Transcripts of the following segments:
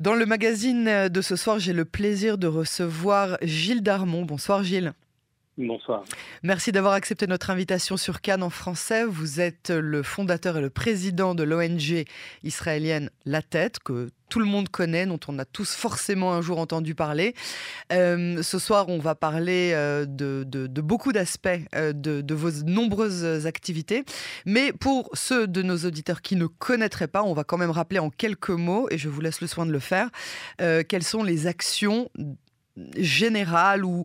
Dans le magazine de ce soir, j'ai le plaisir de recevoir Gilles Darmon. Bonsoir Gilles. Bonsoir. Merci d'avoir accepté notre invitation sur Cannes en français. Vous êtes le fondateur et le président de l'ONG israélienne La Tête, que tout le monde connaît, dont on a tous forcément un jour entendu parler. Euh, ce soir, on va parler euh, de, beaucoup d'aspects euh, de, de, vos nombreuses activités. Mais pour ceux de nos auditeurs qui ne connaîtraient pas, on va quand même rappeler en quelques mots, et je vous laisse le soin de le faire, quelles sont les actions générale ou,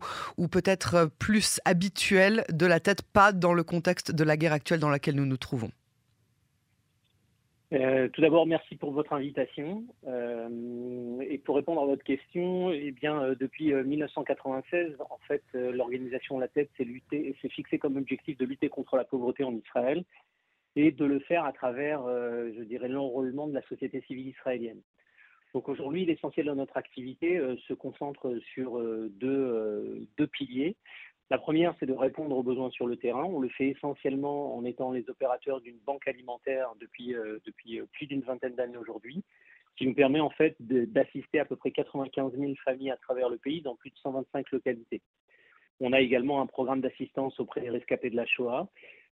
peut-être plus habituelle de la tête, pas dans le contexte de la guerre actuelle dans laquelle nous nous trouvons euh, tout d'abord, merci pour votre invitation. Euh, et pour répondre à votre question, eh bien, euh, depuis 1996, en fait, l'organisation La Tête s'est fixée comme objectif de lutter contre la pauvreté en Israël et de le faire à travers, je dirais, l'enrôlement de la société civile israélienne. Donc aujourd'hui, l'essentiel de notre activité euh, se concentre sur euh, euh, deux, piliers. La première, c'est de répondre aux besoins sur le terrain. On le fait essentiellement en étant les opérateurs d'une banque alimentaire depuis, depuis plus d'une vingtaine d'années aujourd'hui, qui nous permet en fait d'assister à peu près 95 000 familles à travers le pays dans plus de 125 localités. On a également un programme d'assistance auprès des rescapés de la Shoah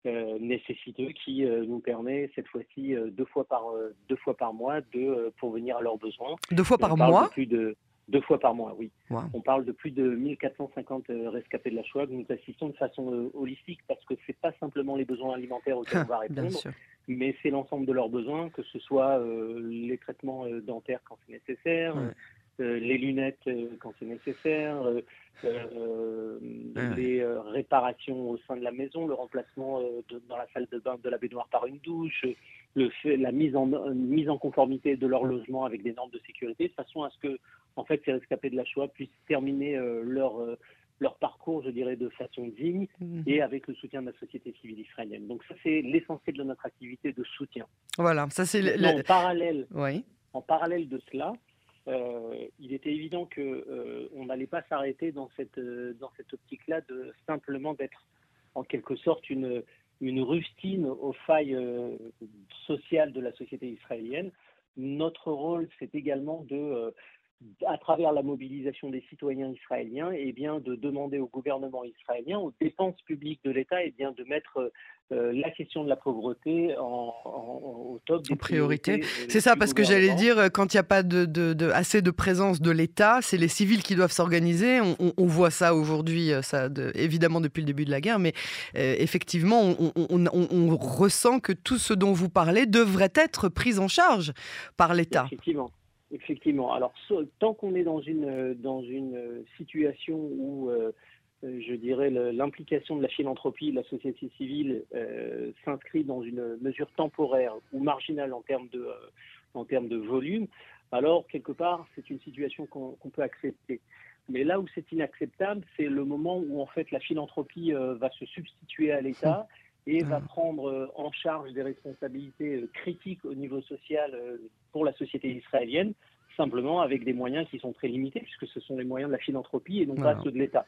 nécessiteux qui euh, nous permet cette fois-ci euh, deux fois par deux fois par mois de pourvenir à leurs besoins. Deux fois par mois. plus de deux fois par mois, oui. On parle de plus de 1450 rescapés de la Shoah nous assistons de façon holistique parce que c'est pas simplement les besoins alimentaires auxquels on va répondre, mais c'est l'ensemble de leurs besoins, que ce soit les traitements dentaires quand c'est nécessaire, euh, les lunettes euh, quand c'est nécessaire, euh, les réparations au sein de la maison, le remplacement dans la salle de bain de la baignoire par une douche, le fait, la mise en, mise en conformité de leur logement avec des normes de sécurité, de façon à ce que en fait, ces rescapés de la Shoah puissent terminer leur, leur parcours, je dirais, de façon digne mhm. et avec le soutien de la société civile israélienne. Donc ça, c'est l'essentiel de notre activité de soutien. Voilà, ça c'est... Le... En, parallèle, oui. en parallèle de cela, euh, il était évident qu'on euh, n'allait pas s'arrêter dans cette, euh, dans cette optique-là de simplement d'être en quelque sorte une rustine aux failles sociales de la société israélienne. Notre rôle, c'est également de à travers la mobilisation des citoyens israéliens, et eh bien, de demander au gouvernement israélien, aux dépenses publiques de l'État, et eh bien, de mettre euh, la question de la pauvreté en, au top des priorités. Euh, c'est ça, parce que j'allais dire, euh, quand il n'y a pas de, de, assez de présence de l'État, c'est les civils qui doivent s'organiser. On, voit ça aujourd'hui, ça, évidemment depuis le début de la guerre, mais effectivement, on, on, ressent que tout ce dont vous parlez devrait être pris en charge par l'État. Effectivement. Effectivement. Alors, tant qu'on est dans une, dans une situation où, euh, je dirais, l'implication de la philanthropie, de la société civile euh, s'inscrit dans une mesure temporaire ou marginale en termes de, euh, en termes de volume, alors, quelque part, c'est une situation qu'on peut accepter. Mais là où c'est inacceptable, c'est le moment où, en fait, la philanthropie va se substituer à l'État et va prendre en charge des responsabilités critiques au niveau social pour la société israélienne, simplement avec des moyens qui sont très limités, puisque ce sont les moyens de la philanthropie et non pas ceux de l'État.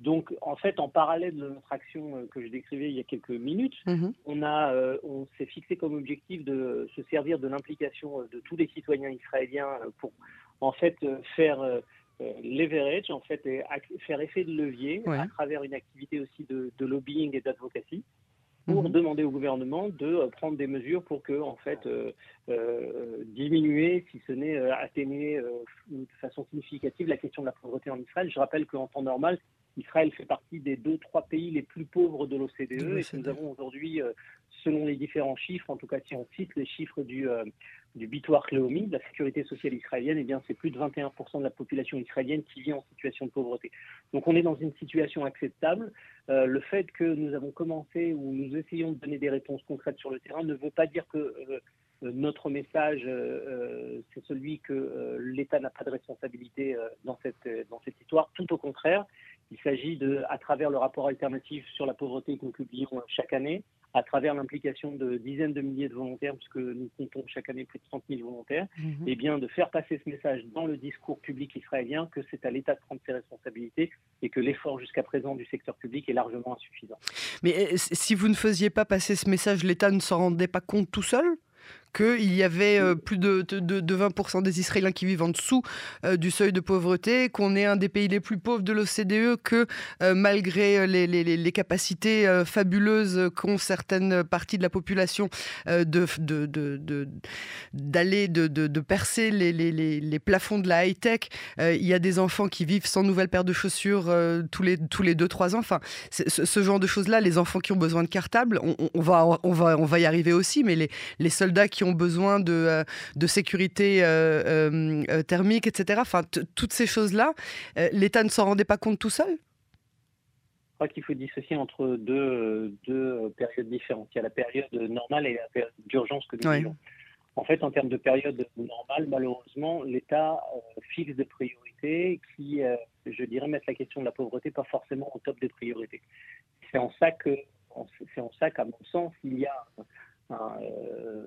Donc, en fait, en parallèle de notre action euh, que je décrivais il y a quelques minutes, mhm. on, a, euh, on s'est fixé comme objectif de se servir de l'implication euh, de tous les citoyens israéliens pour, en fait, faire leverage, en fait, et faire effet de levier à travers une activité aussi de, de lobbying et d'advocacy pour mhm. demander au gouvernement de euh, prendre des mesures pour que, en fait, euh, euh, diminuer, si ce n'est atténuer de façon significative la question de la pauvreté en Israël. Je rappelle qu'en temps normal, Israël fait partie des deux, trois pays les plus pauvres de l'OCDE e et que nous avons aujourd'hui, selon les différents chiffres, en tout cas si on cite les chiffres du, du Bitoire Cléomi, de la sécurité sociale israélienne, eh bien c'est plus de 21% de la population israélienne qui vit en situation de pauvreté. Donc on est dans une situation acceptable. Euh, le fait que nous avons commencé ou nous essayons de donner des réponses concrètes sur le terrain ne veut pas dire que euh, euh, notre message, c'est celui que l'État n'a pas de responsabilité dans, cette, dans cette histoire. Tout au contraire, il s'agit de, à travers le rapport alternatif sur la pauvreté que nous publions chaque année, à travers l'implication de dizaines de milliers de volontaires, puisque nous comptons chaque année plus de 30 000 volontaires, mhm. et eh bien de faire passer ce message dans le discours public israélien que c'est à l'État de prendre ses responsabilités et que l'effort jusqu'à présent du secteur public est largement insuffisant. Mais eh, si vous ne faisiez pas passer ce message, l'État ne s'en rendait pas compte tout seul? Qu'il y avait plus de, de, 20% des Israéliens qui vivent en dessous du seuil de pauvreté, qu'on est un des pays les plus pauvres de l'OCDE, que malgré les, les, les capacités fabuleuses qu'ont certaines parties de la population de, d'aller, de, de, percer les, les, plafonds de la high-tech, il y a des enfants qui vivent sans nouvelle paire de chaussures tous les tous les 2-3 ans. Enfin, ce, genre de choses-là, les enfants qui ont besoin de cartables, on, va, on, va, on va y arriver aussi, mais les, les soldats qui ont besoin de, euh, de sécurité euh, euh, thermique, etc., enfin, toutes ces choses-là, l'État ne s'en rendait pas compte tout seul? Je crois qu'il faut dissocier entre deux, deux, périodes différentes. Il y a la période normale et la période d'urgence que nous vivons. En fait, en termes de période normale, malheureusement, l'État fixe des priorités qui, je dirais, mettent la question de la pauvreté pas forcément au top des priorités. C'est en ça que, c'est en ça qu'à mon sens, il y a un, euh,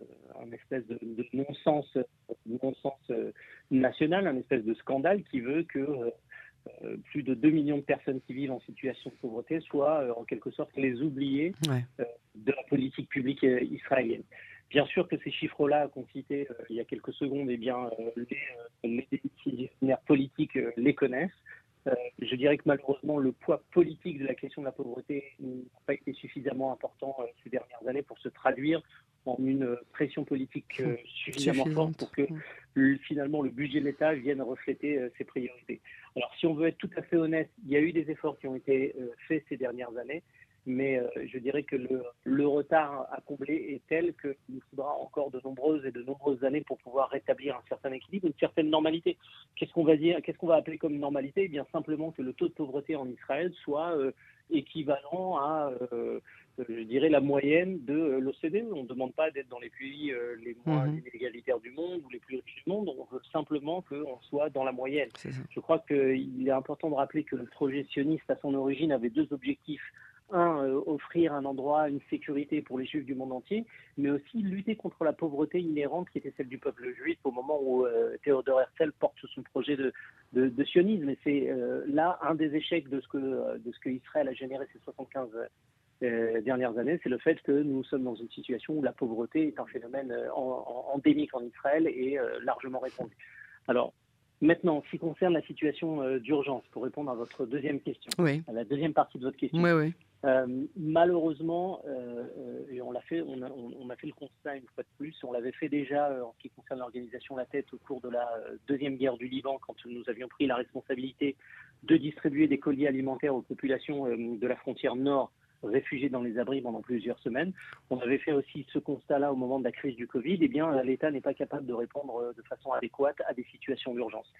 espèce de, non-sens, non-sens euh, national, un espèce de scandale qui veut que euh, plus de 2 millions de personnes qui vivent en situation de pauvreté soient en quelque sorte les oubliés de la politique publique israélienne. Bien sûr que ces chiffres-là qu'on citait il y a quelques secondes, eh bien, les, décisionnaires politiques les connaissent. Euh, je dirais que malheureusement, le poids politique de la question de la pauvreté n'a pas été suffisamment important euh, ces dernières années pour se traduire en une pression politique euh, suffisamment forte pour que finalement le budget de l'État vienne refléter ses priorités. Alors si on veut être tout à fait honnête, il y a eu des efforts qui ont été faits ces dernières années, mais euh, je dirais que le, retard à combler est tel qu'il nous faudra encore de nombreuses et de nombreuses années pour pouvoir rétablir un certain équilibre, une certaine normalité. Qu'est-ce qu'on va dire, qu'est-ce qu'on va appeler comme normalité? Eh bien simplement que le taux de pauvreté en Israël soit euh, équivalent à, euh, je dirais, la moyenne de l'OCDE. On ne demande pas d'être dans les pays les moins mhm. inégalitaires du monde ou les plus riches du monde. On veut simplement qu'on soit dans la moyenne. Je crois qu'il est important de rappeler que le projet sioniste, à son origine, avait deux objectifs un, euh, offrir un endroit, une sécurité pour les juifs du monde entier, mais aussi lutter contre la pauvreté inhérente qui était celle du peuple juif au moment où euh, Théodore Herzl porte son projet de, de, sionisme. Et c'est euh, là un des échecs de ce que, de ce que Israël a généré ces 75 dernières années, c'est le fait que nous sommes dans une situation où la pauvreté est un phénomène endémique en Israël et largement répandu. Alors, Maintenant, en ce qui concerne la situation d'urgence, pour répondre à votre deuxième question, à la deuxième partie de votre question, oui, oui. Euh, malheureusement, euh, euh, et on l'a fait, on a, on a, fait le constat une fois de plus, on l'avait fait déjà en ce qui concerne l'organisation La Tête au cours de la deuxième guerre du Liban, quand nous avions pris la responsabilité de distribuer des colis alimentaires aux populations de la frontière nord réfugiées dans les abris pendant plusieurs semaines. On avait fait aussi ce constat-là au moment de la crise du Covid. Eh bien, l'État n'est pas capable de répondre de façon adéquate à des situations d'urgence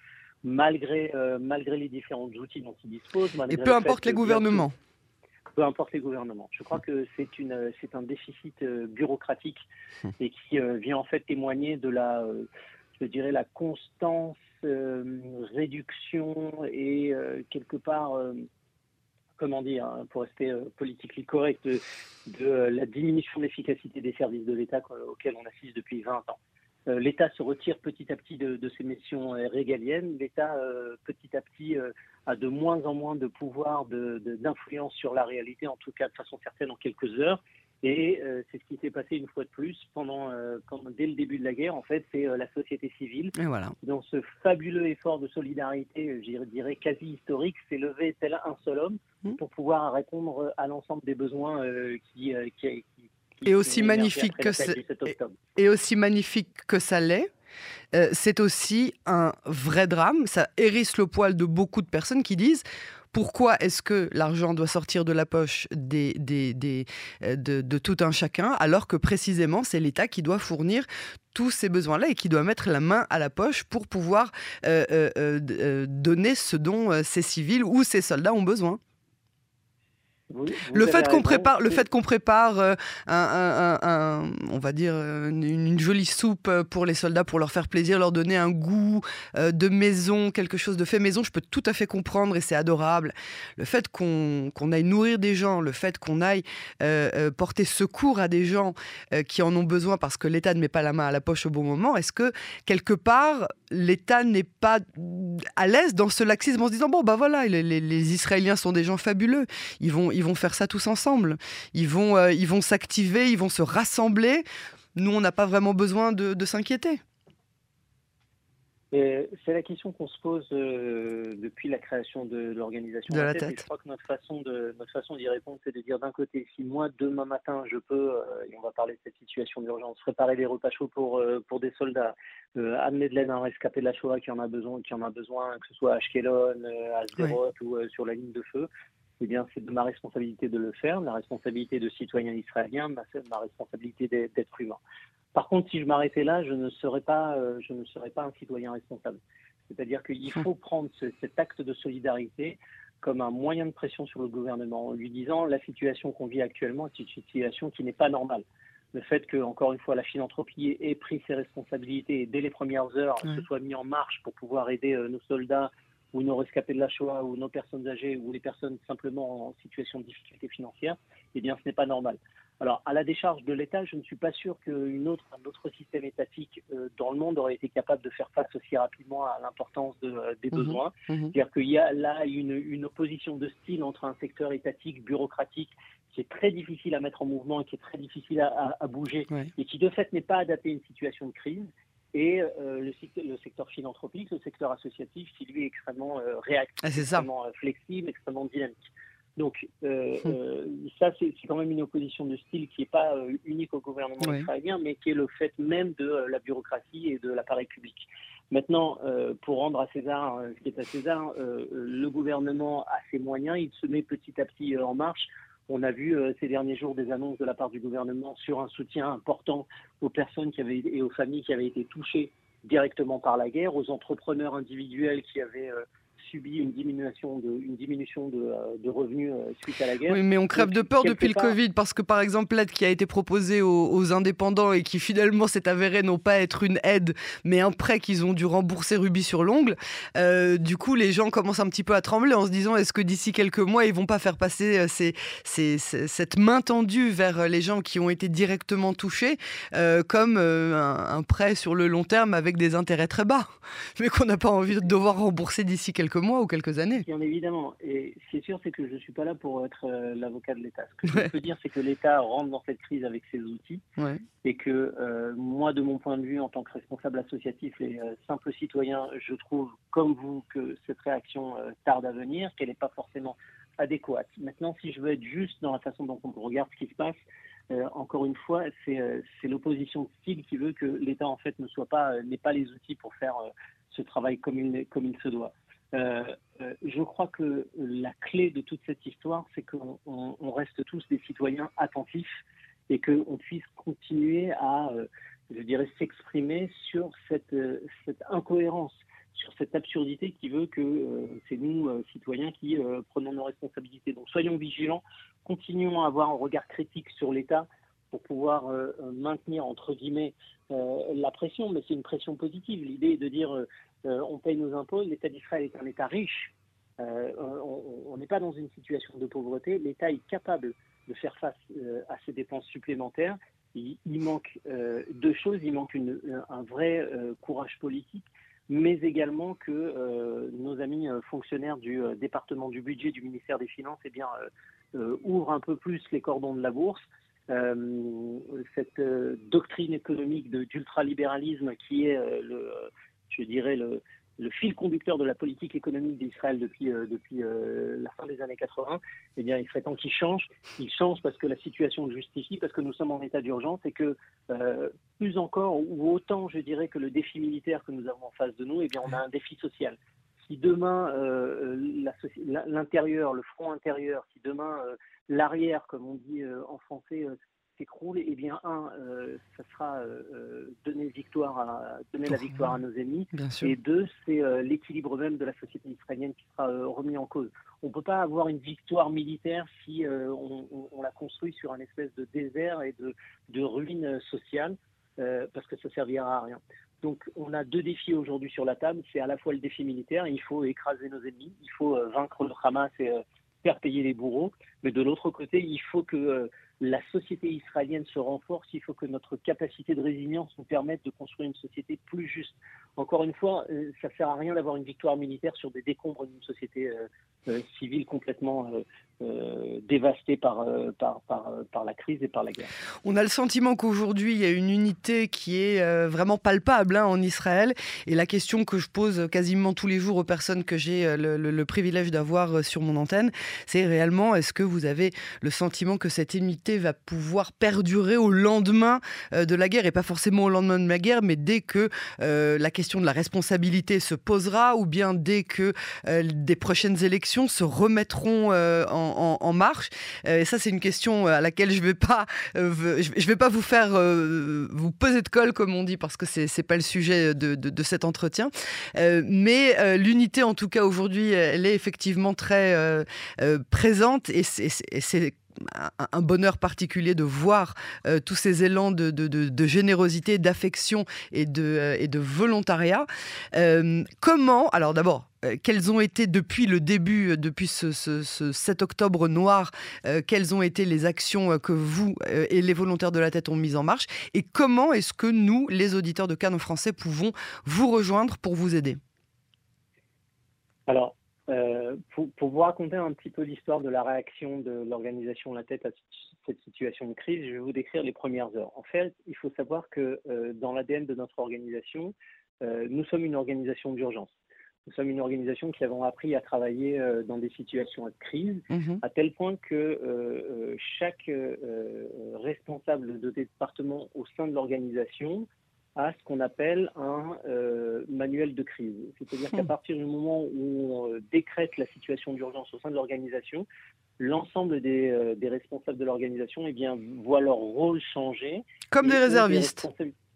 malgré, malgré les différents outils dont il dispose. Et peu importe les gouvernements peu importe les gouvernements. Je crois que c'est une c'est un déficit euh, bureaucratique hum. et qui euh, vient en fait témoigner de la euh, je dirais la constance réduction et quelque part comment dire, hein, pour rester politiquement correct, de, la diminution de l'efficacité des services de l'État auxquels on assiste depuis 20 ans. Euh, l'État se retire petit à petit de, ses missions euh, régaliennes. L'État, euh, petit à petit, a de moins en moins de pouvoir d'influence sur la réalité, en tout cas de façon certaine en quelques heures. Et c'est ce qui s'est passé une fois de plus pendant, dès le début de la guerre. En fait, c'est la société civile voilà. dans ce fabuleux effort de solidarité, je dirais quasi historique, s'est levé tel un seul homme mmh. pour pouvoir répondre à l'ensemble des besoins qui, qui, et aussi magnifique que et aussi magnifique que ça l'est, euh, c'est aussi un vrai drame. Ça hérisse le poil de beaucoup de personnes qui disent pourquoi est-ce que l'argent doit sortir de la poche euh, de, tout un chacun alors que précisément c'est l'État qui doit fournir tous ces besoins-là et qui doit mettre la main à la poche pour pouvoir euh, donner ce dont ces civils ou ces soldats ont besoin? Le, fait qu'on prépare, le fait qu'on prépare, euh, un, on va dire une, jolie soupe euh, pour les soldats pour leur faire plaisir, leur donner un goût euh, de maison, quelque chose de fait maison, je peux tout à fait comprendre et c'est adorable. Le fait qu'on aille nourrir des gens, le fait qu'on aille porter secours à des gens qui en ont besoin parce que l'État ne met pas la main à la poche au bon moment, est-ce que quelque part l'État n'est pas à l'aise dans ce laxisme en se disant bon bah voilà les, les Israéliens sont des gens fabuleux, ils vont ils vont faire ça tous ensemble. Ils vont, euh, ils vont s'activer, ils vont se rassembler nous, on n'a pas vraiment besoin de s'inquiéter. C'est la question qu'on se pose euh, depuis la création de l'organisation de la tête. je crois que notre façon de notre façon d'y répondre, c'est de dire d'un côté, si moi demain matin je peux, euh, et on va parler de cette situation d'urgence, préparer des repas chauds pour pour des soldats, amener de l'aide à un rescapé de la Shoah qui en a besoin, qui en a besoin, que ce soit à Ashkelon, à Sderot ou sur la ligne de feu, eh bien, c'est de ma responsabilité de le faire, la responsabilité de citoyen israélien, ma, ma responsabilité d'être humain. Par contre, si je m'arrêtais là, je ne serais pas, euh, je ne serais pas un citoyen responsable. C'est-à-dire qu'il faut prendre cet acte de solidarité comme un moyen de pression sur le gouvernement, en lui disant la situation qu'on vit actuellement est une situation qui n'est pas normale. Le fait que, encore une fois, la philanthropie ait pris ses responsabilités et dès les premières heures se soit mis en marche pour pouvoir aider euh, nos soldats ou nos rescapés de la Shoah ou nos personnes âgées ou les personnes simplement en situation de difficulté financière, eh bien, ce n'est pas normal. Alors, à la décharge de l'État, je ne suis pas sûr qu'un autre, autre système étatique euh, dans le monde aurait été capable de faire face aussi rapidement à l'importance euh, des mhm. besoins. Mhm. C'est-à-dire qu'il y a là une, opposition de style entre un secteur étatique, bureaucratique, qui est très difficile à mettre en mouvement et qui est très difficile à, bouger, et qui de fait n'est pas adapté à une situation de crise, et euh, le, secteur philanthropique, le secteur associatif, qui lui est extrêmement réactif, ah, extrêmement flexible, extrêmement dynamique. Donc euh, hum. euh, ça, c'est quand même une opposition de style qui n'est pas euh, unique au gouvernement israélien, mais qui est le fait même de la bureaucratie et de l'appareil public. Maintenant, pour rendre à César ce qui est à César, le gouvernement a ses moyens, il se met petit à petit en marche. On a vu ces derniers jours des annonces de la part du gouvernement sur un soutien important aux personnes qui avaient, et aux familles qui avaient été touchées directement par la guerre, aux entrepreneurs individuels qui avaient subi une diminution de, une diminution de, euh, revenus euh, suite à la guerre. Oui, mais on crève de peur depuis le Covid parce que, par exemple, l'aide qui a été proposée aux, indépendants et qui finalement s'est avérée non pas être une aide, mais un prêt qu'ils ont dû rembourser rubis sur l'ongle, euh, du coup, les gens commencent un petit peu à trembler en se disant est-ce que d'ici quelques mois, ils vont pas faire passer ces, cette main tendue vers les gens qui ont été directement touchés comme un, un prêt sur le long terme avec des intérêts très bas, mais qu'on n'a pas envie de devoir rembourser d'ici quelques mois ou quelques années. Bien évidemment. Et ce qui est sûr, c'est que je ne suis pas là pour être euh, l'avocat de l'État. Ce que je peux dire, c'est que l'État rentre dans cette crise avec ses outils et que euh, moi, de mon point de vue, en tant que responsable associatif et euh, simple citoyen, je trouve, comme vous, que cette réaction tarde à venir, qu'elle n'est pas forcément adéquate. Maintenant, si je veux être juste dans la façon dont on regarde ce qui se passe, encore une fois, c'est l'opposition de style qui veut que l'État en fait ne soit pas n'ait pas les outils pour faire ce travail comme il, comme il se doit. Euh, euh, je crois que la clé de toute cette histoire, c'est qu'on reste tous des citoyens attentifs et qu'on puisse continuer à, euh, je dirais, s'exprimer sur cette, incohérence, sur cette absurdité qui veut que c'est nous, citoyens, qui prenons nos responsabilités. Donc soyons vigilants, continuons à avoir un regard critique sur l'État pour pouvoir maintenir, entre guillemets, la pression, mais c'est une pression positive. L'idée est de dire on paye nos impôts, l'État d'Israël est un État riche, euh, on n'est pas dans une situation de pauvreté, l'État est capable de faire face euh, à ces dépenses supplémentaires. Il, manque deux choses, il manque un vrai courage politique, mais également que nos amis fonctionnaires du département du budget du ministère des Finances eh bien, ouvrent un peu plus les cordons de la bourse. cette doctrine économique d'ultralibéralisme qui est le, je dirais, le, fil conducteur de la politique économique d'Israël depuis, euh, euh, la fin des années 80, eh bien, il serait temps qu'il change. Il change parce que la situation le justifie, parce que nous sommes en état d'urgence et que euh, plus encore ou autant, je dirais, que le défi militaire que nous avons en face de nous, eh bien, on a un défi social. Si demain l'intérieur, le front intérieur, si demain l'arrière, comme on dit en français, s'écroule, eh bien, un, euh, ça sera euh, euh, donner, victoire à, donner la victoire à nos ennemis. Et deux, c'est l'équilibre même de la société israélienne qui sera remis en cause. On ne peut pas avoir une victoire militaire si on, la construit sur un espèce de désert et de, de ruine sociale, parce que ça servira à rien. Donc on a deux défis aujourd'hui sur la table. C'est à la fois le défi militaire, il faut écraser nos ennemis, il faut vaincre le Hamas et faire payer les bourreaux, mais de l'autre côté, il faut que la société israélienne se renforce, il faut que notre capacité de résilience nous permette de construire une société plus juste. Encore une fois, euh, ça ne sert à rien d'avoir une victoire militaire sur des décombres d'une société euh, euh, civile complètement dévastée par, par, par, par, la crise et par la guerre. On a le sentiment qu'aujourd'hui, il y a une unité qui est vraiment palpable hein, en Israël. Et la question que je pose quasiment tous les jours aux personnes que j'ai le, le, privilège d'avoir sur mon antenne, c'est réellement, est-ce que vous avez le sentiment que cette unité va pouvoir perdurer au lendemain de la guerre, et pas forcément au lendemain de la guerre, mais dès que la question de la responsabilité se posera ou bien dès que euh, des prochaines élections se remettront euh, en, marche euh, Et ça, c'est une question à laquelle je ne vais, pas, vais pas vous faire vous poser de colle, comme on dit, parce que ce n'est pas le sujet de, de cet entretien. mais l'unité, en tout cas, aujourd'hui, elle est effectivement très présente et c'est un bonheur particulier de voir euh, tous ces élans de, générosité, d'affection et de, euh, volontariat. Euh, comment, alors d'abord, quelles ont été depuis le début, depuis ce, 7 octobre noir, quelles ont été les actions que vous et les volontaires de la tête ont mises en marche Et comment est-ce que nous, les auditeurs de Canon français, pouvons vous rejoindre pour vous aider? Alors, euh, pour, vous raconter un petit peu l'histoire de la réaction de l'organisation La Tête à cette situation de crise, je vais vous décrire les premières heures. En fait, il faut savoir que euh, dans l'ADN de notre organisation, euh, nous sommes une organisation d'urgence. Nous sommes une organisation qui avons appris à travailler dans des situations de crise, mmh à tel point que chaque responsable de département au sein de l'organisation à ce qu'on appelle un euh, manuel de crise. C'est-à-dire qu'à hmm. partir du moment où on euh, décrète la situation d'urgence au sein de l'organisation, l'ensemble des, euh, des, responsables de l'organisation eh bien, voient leur rôle changer. Comme des réservistes.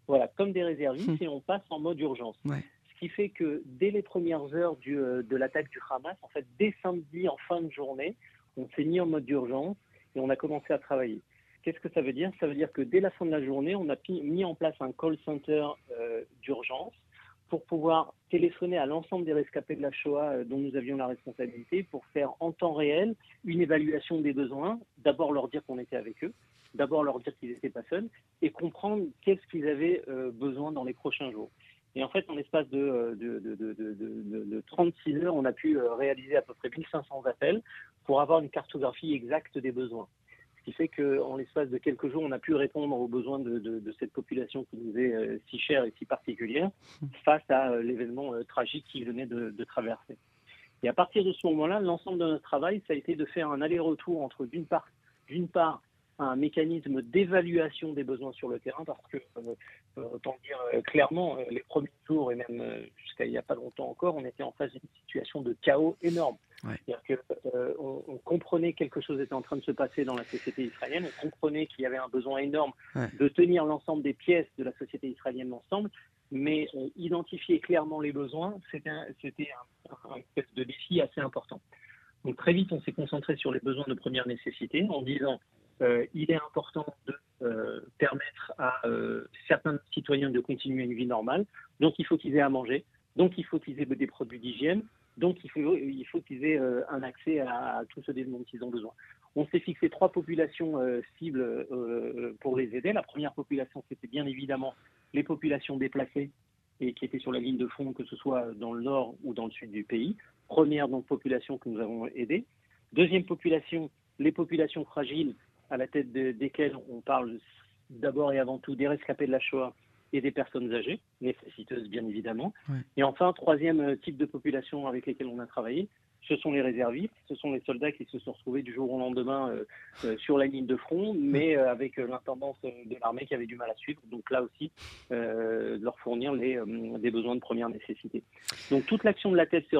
voilà, comme des réservistes, hmm. et on passe en mode urgence. Ce qui fait que dès les premières heures du, de l'attaque du Hamas, en fait, dès samedi en fin de journée, on s'est mis en mode d'urgence et on a commencé à travailler. Qu'est-ce que ça veut dire? Ça veut dire que dès la fin de la journée, on a mis en place un call center euh, d'urgence pour pouvoir téléphoner à l'ensemble des rescapés de la Shoah euh, dont nous avions la responsabilité pour faire en temps réel une évaluation des besoins, d'abord leur dire qu'on était avec eux, d'abord leur dire qu'ils n'étaient pas seuls et comprendre qu'est-ce qu'ils avaient euh, besoin dans les prochains jours. Et en fait, en l'espace de, de, de, 36 heures, on a pu réaliser à peu près 1500 appels pour avoir une cartographie exacte des besoins. Ce qui fait qu'en l'espace de quelques jours, on a pu répondre aux besoins de, cette population qui nous est euh, si chère et si particulière face à euh, l'événement euh, tragique qui venait de, traverser. Et à partir de ce moment-là, l'ensemble de notre travail, ça a été de faire un aller-retour entre d'une part, d'une part, un mécanisme d'évaluation des besoins sur le terrain parce que, autant dire clairement, les premiers jours et même jusqu'à il n'y a pas longtemps encore, on était en face d'une situation de chaos énorme. C'est-à-dire qu'on euh, on comprenait quelque chose était en train de se passer dans la société israélienne, on comprenait qu'il y avait un besoin énorme de tenir l'ensemble des pièces de la société israélienne ensemble, mais identifier clairement les besoins, c'était un, un, un, de défi assez important. Donc très vite, on s'est concentré sur les besoins de première nécessité en disant euh, il est important de euh, permettre à certains citoyens de continuer une vie normale, donc il faut qu'ils aient à manger, donc il faut qu'ils aient des produits d'hygiène, donc il faut, il faut qu'ils aient euh, un accès à, tout ce dont ils ont besoin. On s'est fixé trois populations euh, cibles euh, pour les aider. La première population, c'était bien évidemment les populations déplacées et qui étaient sur la ligne de front, que ce soit dans le nord ou dans le sud du pays. Première donc population que nous avons aidée. Deuxième population, les populations fragiles, à la tête desquelles on parle d'abord et avant tout des rescapés de la Shoah et des personnes âgées, nécessiteuses bien évidemment. Et enfin, troisième euh, type de population avec lesquelles on a travaillé, ce sont les réservistes, ce sont les soldats qui se sont retrouvés du jour au lendemain euh, euh, sur la ligne de front, mais avec l'intendance de l'armée qui avait du mal à suivre. Donc là aussi, leur fournir les, des besoins de première nécessité. Donc toute l'action de la tête s'est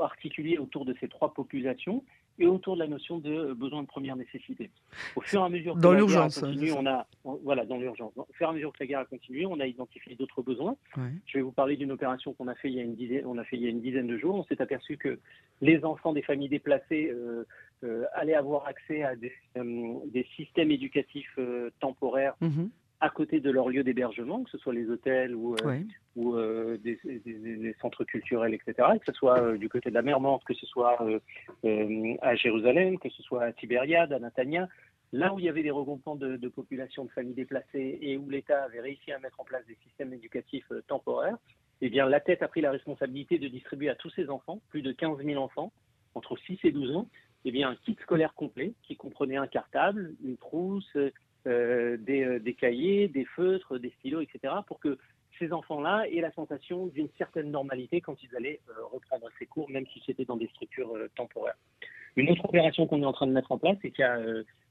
articulée autour de ces trois populations et autour de la notion de besoin de première nécessité. Au fur et à mesure que dans l'urgence, on a voilà dans l'urgence. Au fur et à mesure que la guerre a continué, on a identifié d'autres besoins. Je vais vous parler d'une opération qu'on a fait il y a une dizaine, on a fait il y a une dizaine de jours. On s'est aperçu que les enfants des familles déplacées euh, euh, allaient avoir accès à des, euh, des systèmes éducatifs temporaires. Mm-hmm à côté de leur lieu d'hébergement, que ce soit les hôtels ou, euh, ou euh, des, centres culturels, etc., que ce soit euh, du côté de la mer Morte, que ce soit à Jérusalem, que ce soit à Tibériade, à Natania, Là où il y avait des regroupements de, de populations de familles déplacées et où l'État avait réussi à mettre en place des systèmes éducatifs euh, temporaires, eh bien, la tête a pris la responsabilité de distribuer à tous ses enfants, plus de 15 000 enfants, entre 6 et 12 ans, eh bien, un kit scolaire complet qui comprenait un cartable, une trousse, euh, des, euh, des, cahiers, des feutres, des stylos, etc., pour que ces enfants-là aient la sensation d'une certaine normalité quand ils allaient euh, reprendre ces cours, même si c'était dans des structures temporaires. Une autre opération qu'on est en train de mettre en place et qui a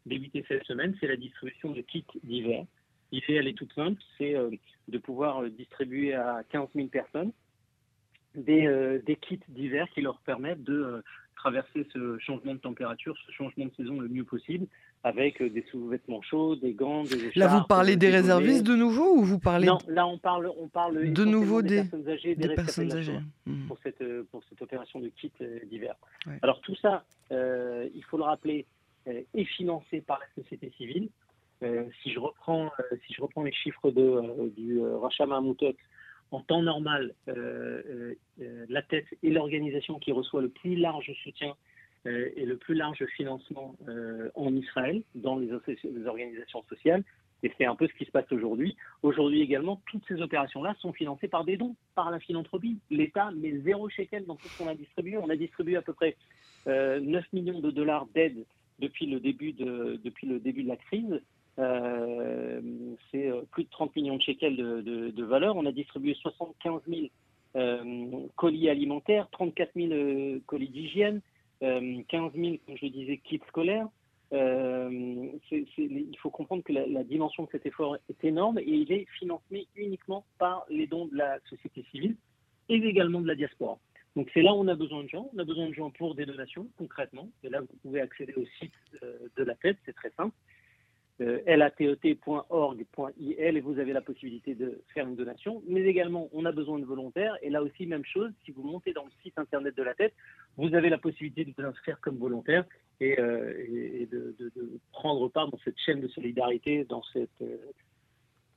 débuté cette semaine, c'est la distribution de kits d'hiver. L'idée, elle est toute simple, c'est de pouvoir distribuer à 15 000 personnes des kits d'hiver qui leur permettent de traverser ce changement de température, ce changement de saison le mieux possible, avec euh, des sous-vêtements chauds, des gants, des écharpes. Là, vous parlez des, réservistes de nouveau ou vous parlez Non, là, on parle, on parle de nouveau des, des, personnes âgées, des, des personnes âgées mmh. pour cette pour cette opération de kit euh, d'hiver. Ouais. Alors tout ça, euh, il faut le rappeler, euh, est financé par la société civile. Euh, si je reprends si je reprends les chiffres de du rachat Mahmoutot, en temps normal, la tête est l'organisation qui reçoit le plus large soutien euh, et le plus large financement euh, en Israël dans les, organisations sociales. Et c'est un peu ce qui se passe aujourd'hui. Aujourd'hui également, toutes ces opérations-là sont financées par des dons, par la philanthropie. L'État met zéro shekel dans tout ce qu'on a distribué. On a distribué à peu près euh, 9 millions de dollars d'aide depuis le début de, la crise. Euh, c'est plus de 30 millions de shekels de, valeur. On a distribué 75 000 euh, colis alimentaires, 34 000 euh, colis d'hygiène, 15 000, comme je le disais, kits scolaires. Euh, il faut comprendre que la, dimension de cet effort est énorme et il est financé uniquement par les dons de la société civile et également de la diaspora. Donc c'est là où on a besoin de gens. On a besoin de gens pour des donations concrètement. Et là, vous pouvez accéder au site euh, de la tête, c'est très simple. Euh, latet.org.il et vous avez la possibilité de faire une donation. Mais également, on a besoin de volontaires. Et là aussi, même chose, si vous montez dans le site internet de la tête, vous avez la possibilité de vous inscrire comme volontaire et, euh, de, prendre part dans cette chaîne de solidarité, dans cette euh,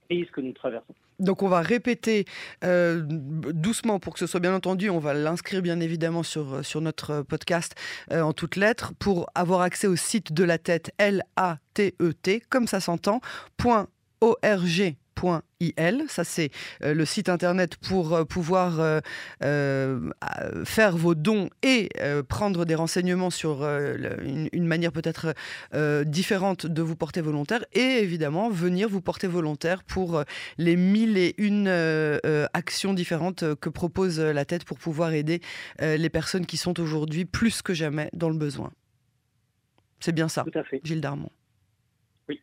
crise que nous traversons. Donc on va répéter euh, doucement pour que ce soit bien entendu, on va l'inscrire bien évidemment sur, sur notre podcast euh, en toutes lettres. Pour avoir accès au site de la tête L-A-T-E-T, -E comme ça s'entend, .org Il, ça c'est euh, le site internet pour euh, pouvoir euh, euh, faire vos dons et euh, prendre des renseignements sur euh, une, une, manière peut-être différente de vous porter volontaire et évidemment venir vous porter volontaire pour les mille et une actions différentes que propose la tête pour pouvoir aider les personnes qui sont aujourd'hui plus que jamais dans le besoin. C'est bien ça, Gilles Darmon. Oui.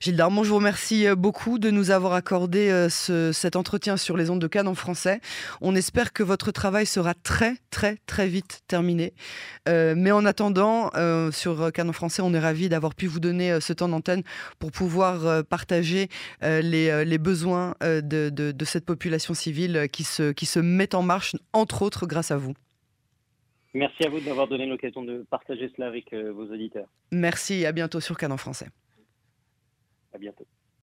Gilles Darmon, je vous remercie euh, beaucoup de nous avoir accordé euh, ce, cet entretien sur les ondes de Cannes en français. On espère que votre travail sera très, très, très vite terminé. Euh, mais en attendant, euh, sur Cannes en français, on est ravis d'avoir pu vous donner ce temps d'antenne pour pouvoir partager les, les, besoins de, de, de, cette population civile qui se, qui se met en marche, entre autres, grâce à vous. Merci à vous d'avoir donné l'occasion de partager cela avec vos auditeurs. Merci et à bientôt sur Cannes en français. À bientôt.